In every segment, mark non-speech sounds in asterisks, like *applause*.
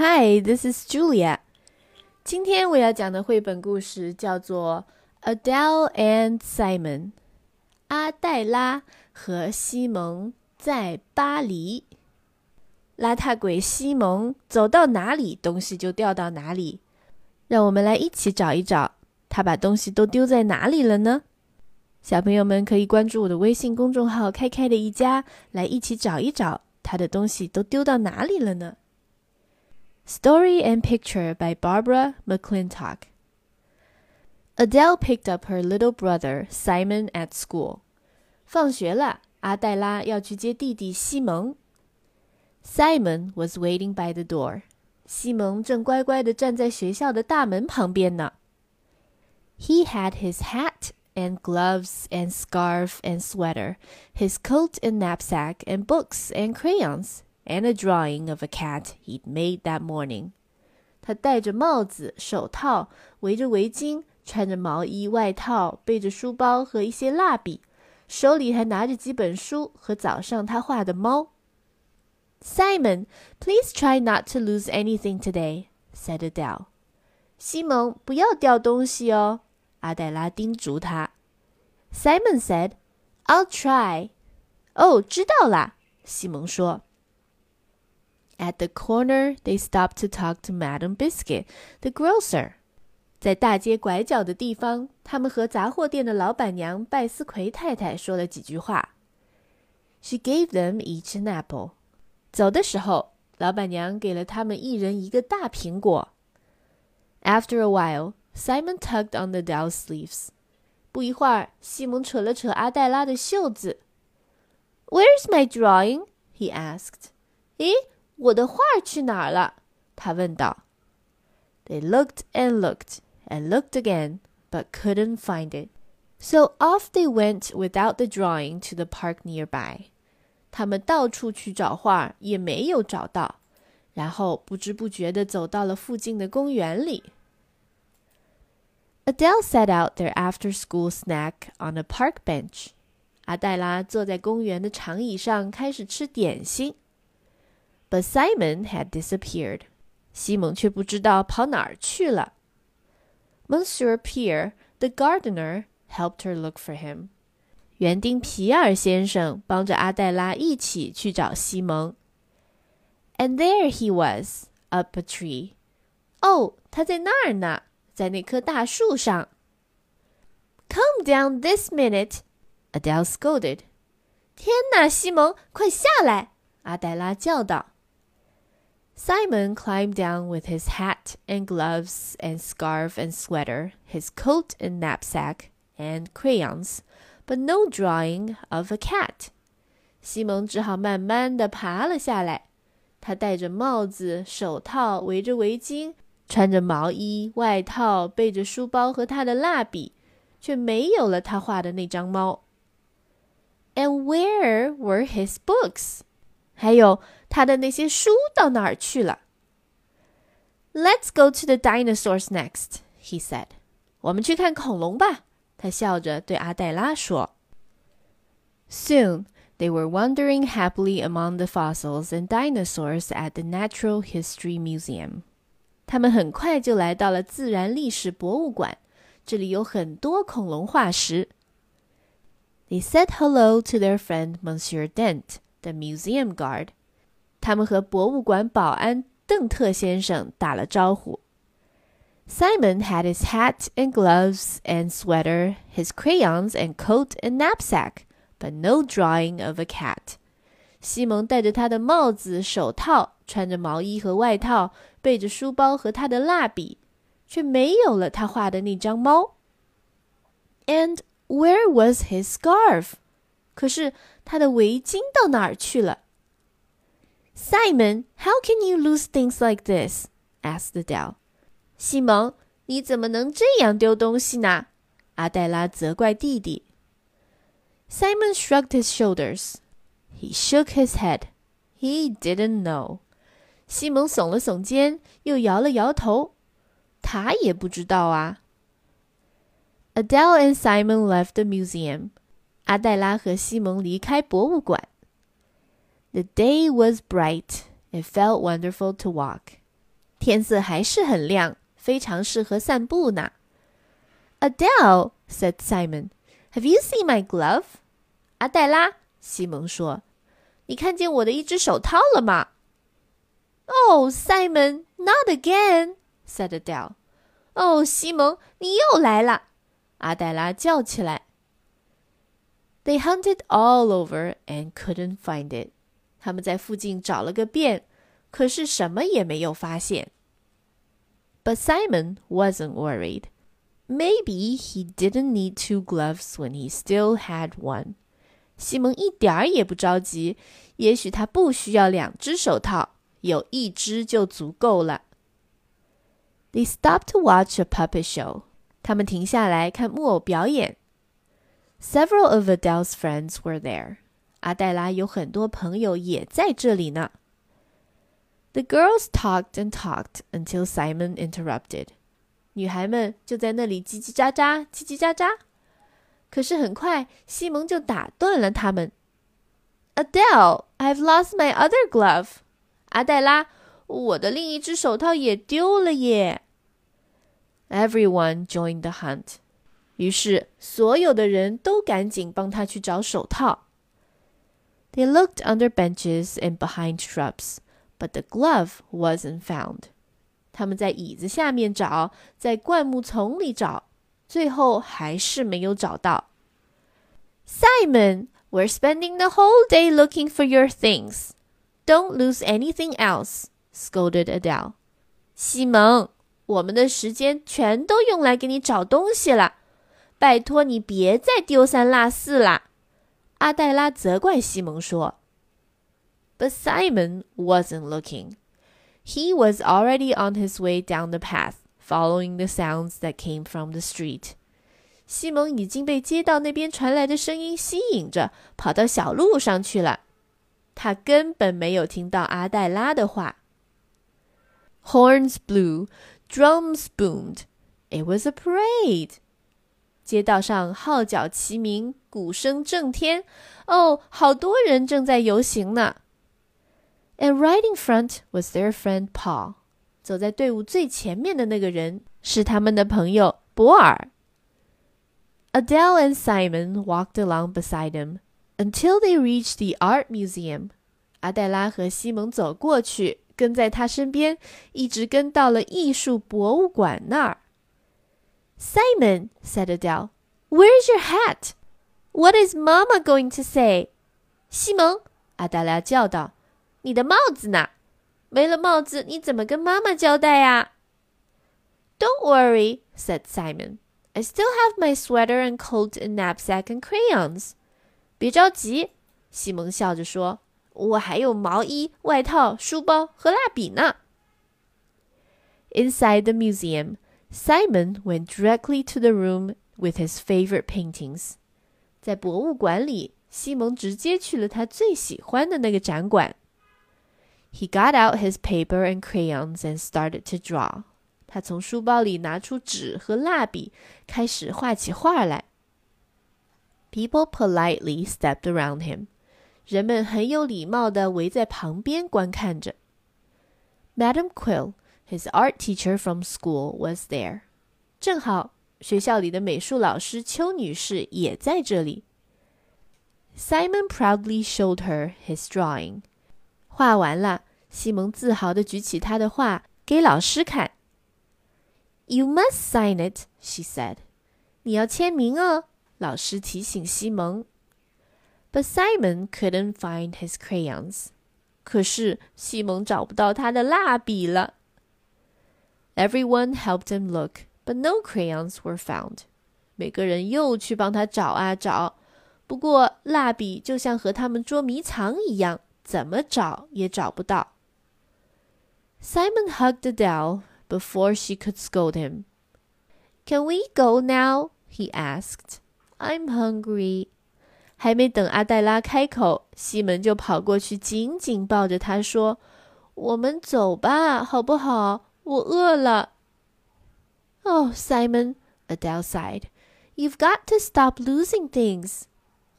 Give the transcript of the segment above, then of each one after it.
Hi, this is Julia. 今天我要讲的绘本故事叫做《Adele and Simon》。阿黛拉和西蒙在巴黎。邋遢鬼西蒙走到哪里，东西就掉到哪里。让我们来一起找一找，他把东西都丢在哪里了呢？小朋友们可以关注我的微信公众号“开开的一家”，来一起找一找，他的东西都丢到哪里了呢 ？Story and Picture by Barbara McClintock. Adele picked up her little brother Simon at school. 放学了，阿黛拉要去接弟弟西蒙。Simon was waiting by the door. 西蒙正乖乖地站在学校的大门旁边呢。He had his hat and gloves and scarf and sweater, his coat and knapsack and books and crayons and a drawing of a cat he'd made that morning. 他戴着帽子、手套，围着围巾，穿着毛衣、外套，背着书包和一些蜡笔，手里还拿着几本书和早上他画的猫。Simon, please try not to lose anything today," said Adele. 西蒙，不要掉东西哦，阿黛拉叮嘱他。Simon said, "I'll try." 哦，知道啦，西蒙说。 at the corner, they stopped to talk to Madam Biscuit, the grocer. 在大街拐角的地方，他们和杂货店的老板娘拜斯奎太太说了几句话。She gave them each an apple. 走的时候，老板娘给了他们一人一个大苹果。After a while, Simon tugged on Adele's sleeves. 不一会儿，西蒙扯了扯阿黛拉的袖子。Where's my drawing? he asked. 咦，我的画去哪儿了？他问道。They looked and looked and looked again, but couldn't find it. So off they went without the drawing to the park nearby. 他们到处去找画，也没有找到，然后不知不觉地走到了附近的公园里。Adele set out their after-school snack on a park bench. 阿黛拉坐在公园的长椅上，开始吃点心。 but Simon had disappeared. 西蒙却不知道跑哪儿去了。Monsieur Pierre, the gardener, helped her look for him. 园丁皮尔先生帮着阿黛拉一起去找西蒙。And there he was, up a tree. 哦，他在那儿呢，在那棵大树上。Come down this minute, Adele scolded. 天哪，西蒙，快下来！阿黛拉叫道。 Simon climbed down with his hat and gloves and scarf and sweater, his coat and knapsack and crayons, but no drawing of a cat. 西蒙只好慢慢地爬了下来。他戴着帽子、手套，围着围巾，穿着毛衣、外套，背着书包和他的蜡笔，却没有了他画的那张猫。And where were his books? 还有他的那些书到哪儿去了？Let's go to the dinosaurs next, he said. 我们去看恐龙吧。他笑着对阿黛拉说。Soon they were wandering happily among the fossils and dinosaurs at the Natural History Museum. 他们很快就来到了自然历史博物馆，这里有很多恐龙化石。They said hello to their friend Monsieur Dent, the museum guard. 他们和博物馆保安邓特先生打了招呼。Simon had his hat and gloves and sweater, his crayons and coat and knapsack, but no drawing of a cat. 西蒙戴着他的帽子、手套，穿着毛衣和外套，背着书包和他的蜡笔，却没有了他画的那张猫。And where was his scarf? 可是他的围巾到哪儿去了？Simon, how can you lose things like this? asked Adele. 西蒙，你怎么能这样丢东西呢？阿黛拉责怪弟弟。Simon shrugged his shoulders. He shook his head. He didn't know. 西蒙耸了耸肩，又摇了摇头。他也不知道啊。Adele and Simon left the museum. 阿黛拉和西蒙离开博物馆。the day was bright. It felt wonderful to walk. 天色还是很亮，非常适合散步呢。Adele said Simon, "Have you seen my glove?" 阿黛拉，西蒙说：“你看见我的一只手套了吗？” Oh, Simon, not again," said Adele. 哦，西蒙，你又来了！阿黛拉叫起来。They hunted all over and couldn't find it. 他们在附近找了个遍，可是什么也没有发现。But Simon wasn't worried. Maybe he didn't need two gloves when he still had one. 西蒙一点儿也不着急，也许他不需要两只手套，有一只就足够了。They stopped to watch a puppet show. 他们停下来看木偶表演。 Several of Adele's friends were there. 阿黛拉有很多朋友也在这里呢。The girls talked and talked until Simon interrupted. 女孩们就在那里叽叽喳喳，叽叽喳喳。可是很快，西蒙就打断了他们。Adele, I've lost my other glove. 阿黛拉，我的另一只手套也丢了耶。Everyone joined the hunt. 于是所有的人都赶紧帮他去找手套。They looked under benches and behind shrubs, but the glove wasn't found. 他们在椅子下面找，在灌木丛里找，最后还是没有找到。Simon, we're spending the whole day looking for your things. Don't lose anything else, scolded Adele. 西蒙，我们的时间全都用来给你找东西了， 拜托你别再丢三落四啦！阿黛拉责怪西蒙说。But Simon wasn't looking. He was already on his way down the path, following the sounds that came from the street. 西蒙已经被街道那边传来的声音吸引着，跑到小路上去了。他根本没有听到阿黛拉的话。Horns blew, drums boomed. It was a parade. 街道上号角齐鸣，鼓声震天。哦，好多人正在游行呢。And right in front was their friend Paul. 走在队伍最前面的那个人是他们的朋友博尔。Adele and Simon walked along beside him until they reached the art museum. 阿黛拉和西蒙走过去，跟在他身边，一直跟到了艺术博物馆那儿。Simon said Adele, "Where's your hat? What is Mama going to say?" 西蒙，阿黛拉叫道。你的帽子呢？没了帽子，你怎么跟妈妈交代呀？Don't worry, said Simon. I still have my sweater and coat and knapsack and crayons. 别着急，西蒙笑着说：“我还有毛衣、外套、书包和蜡笔呢。” Inside the museum, Simon went directly to the room with his favorite paintings. 在博物馆里，西蒙直接去了他最喜欢的那个展馆。he got out his paper and crayons and started to draw. 他从书包里拿出纸和蜡笔，开始画起画来。People politely stepped around him. 人们很有礼貌地围在旁边观看着。Madam Quill, his art teacher from school, was there. 正好学校里的美术老师邱女士也在这里。Simon proudly showed her his drawing. 画完了，西蒙自豪地举起他的画给老师看。You must sign it, she said. 你要签名哦，老师提醒西蒙。But Simon couldn't find his crayons. 可是西蒙找不到他的蜡笔了。 Everyone helped him look, but no crayons were found. 每个人又去帮他找啊找，不过蜡笔就像和他们捉迷藏一样。怎么找也找不到。Simon hugged Adele before she could scold him. Can we go now? he asked. I'm hungry. 还没等阿黛拉开口，西门就跑过去，紧紧抱着她说：“我们走吧，好不好？ 我饿了。” Oh, Simon, Adele sighed. You've got to stop losing things.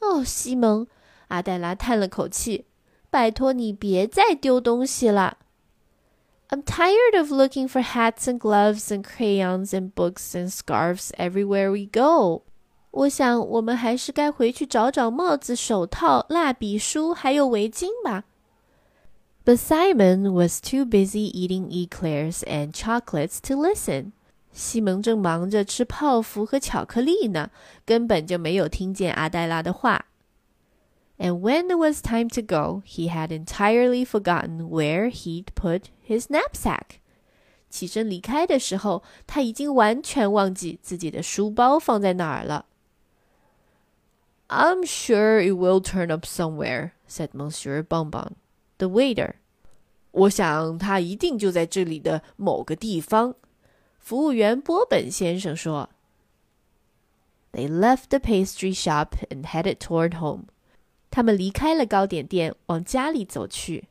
哦，西蒙，阿黛拉叹了口气。拜托你别再丢东西了。 I'm tired of looking for hats and gloves and crayons and books and scarves everywhere we go. 我想，我们还是该回去找找帽子、手套、蜡笔、书，还有围巾吧。 But Simon was too busy eating eclairs and chocolates to listen. 西蒙正忙着吃泡芙和巧克力呢，根本就没有听见阿黛拉的话。And when it was time to go, he had entirely forgotten where he'd put his knapsack. 起身离开的时候，他已经完全忘记自己的书包放在哪儿了。I'm sure it will turn up somewhere," said Monsieur Bonbon, the waiter. 我想他一定就在这里的某个地方。服务员波本先生说。They left the pastry shop and headed toward home. 他们离开了糕点店，往家里走去。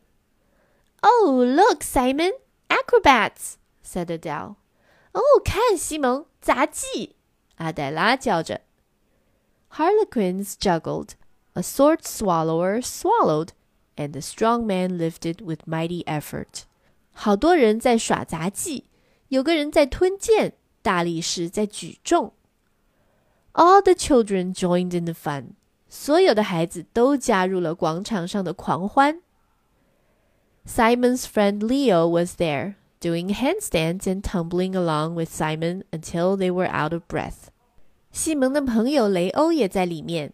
Oh, look, Simon! Acrobats! said Adele. 哦，看，西蒙，杂技！阿黛拉叫着。Harlequins juggled, a sword swallower swallowed, and the strong man lifted with mighty effort. 好多人在耍杂技，有个人在吞剑，大力士在举重。All the children joined in the fun. 所有的孩子都加入了广场上的狂欢。Simon's friend Leo was there, doing handstands and tumbling along with Simon until they were out of breath. 西蒙的朋友雷欧也在里面，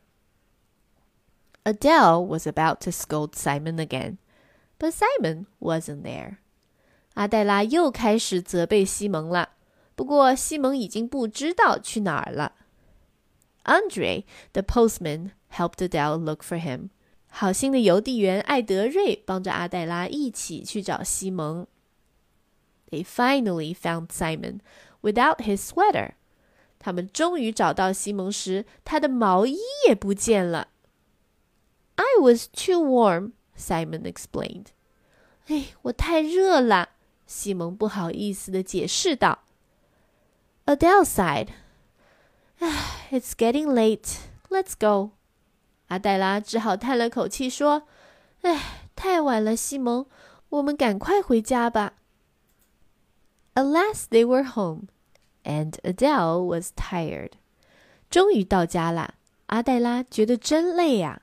Adele was about to scold Simon again, but Simon wasn't there. 阿黛拉又开始责备西蒙了，不过西蒙已经不知道去哪儿了。Andre, the postman, helped Adele look for him. 好心的邮递员艾德瑞帮着阿黛拉一起去找西蒙。They finally found Simon without his sweater。他们终于找到西蒙时，他的毛衣也不见了。 I was too warm, Simon explained. 哎，我太热了，西蒙不好意思的解释道。Adele sighed. *sighs* It's getting late. Let's go. 阿黛拉只好叹了口气说：“哎，太晚了，西蒙，我们赶快回家吧。” At last they were home, and Adele was tired. 终于到家啦，阿黛拉觉得真累呀。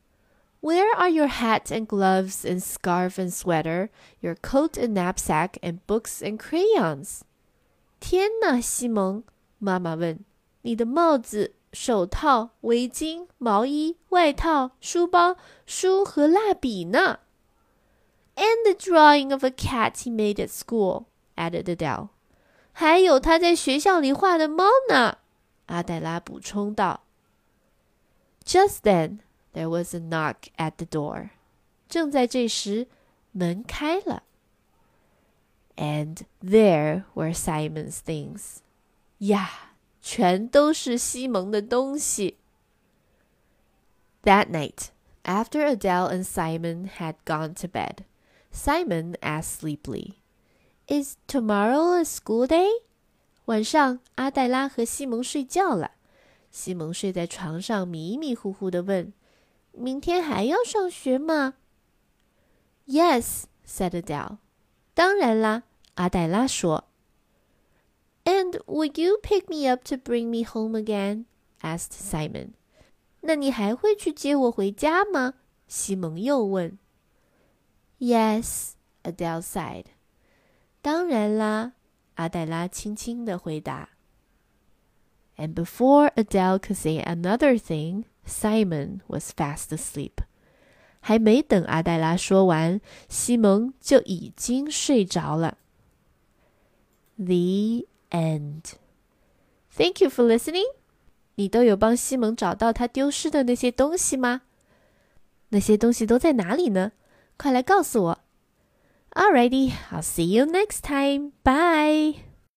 Where are your hat and gloves and scarf and sweater, your coat and knapsack and books and crayons? 天哪，西蒙！妈妈问：“你的帽子、手套、围巾、毛衣、外套、书包、书和蜡笔呢？And the drawing of a cat he made at school," added Adele. 还有他在学校里画的猫呢。阿黛拉补充道。Just then, there was a knock at the door. 正在这时，门开了。And there were Simon's things. 呀！全都是西蒙的东西。That night, after Adele and Simon had gone to bed, Simon asked sleepily, "Is tomorrow a school day?" 晚上，阿黛拉和西蒙睡觉了。西蒙睡在床上，迷迷糊糊的问：“ 明天还要上学吗？”“Yes,” said Adele. 当然啦，阿黛拉说。and would you pick me up to bring me home again? asked Simon. 那你还会去接我回家吗？西蒙又问。Yes, Adele sighed. 当然啦， 阿黛拉轻轻的回答。And before Adele could say another thing, Simon was fast asleep. 还没等阿黛拉说完，西蒙就已经睡着了。The end. Thank you for listening. 你都有帮西蒙找到他丢失的那些东西吗？那些东西都在哪里呢？快来告诉我。Alrighty, I'll see you next time. Bye.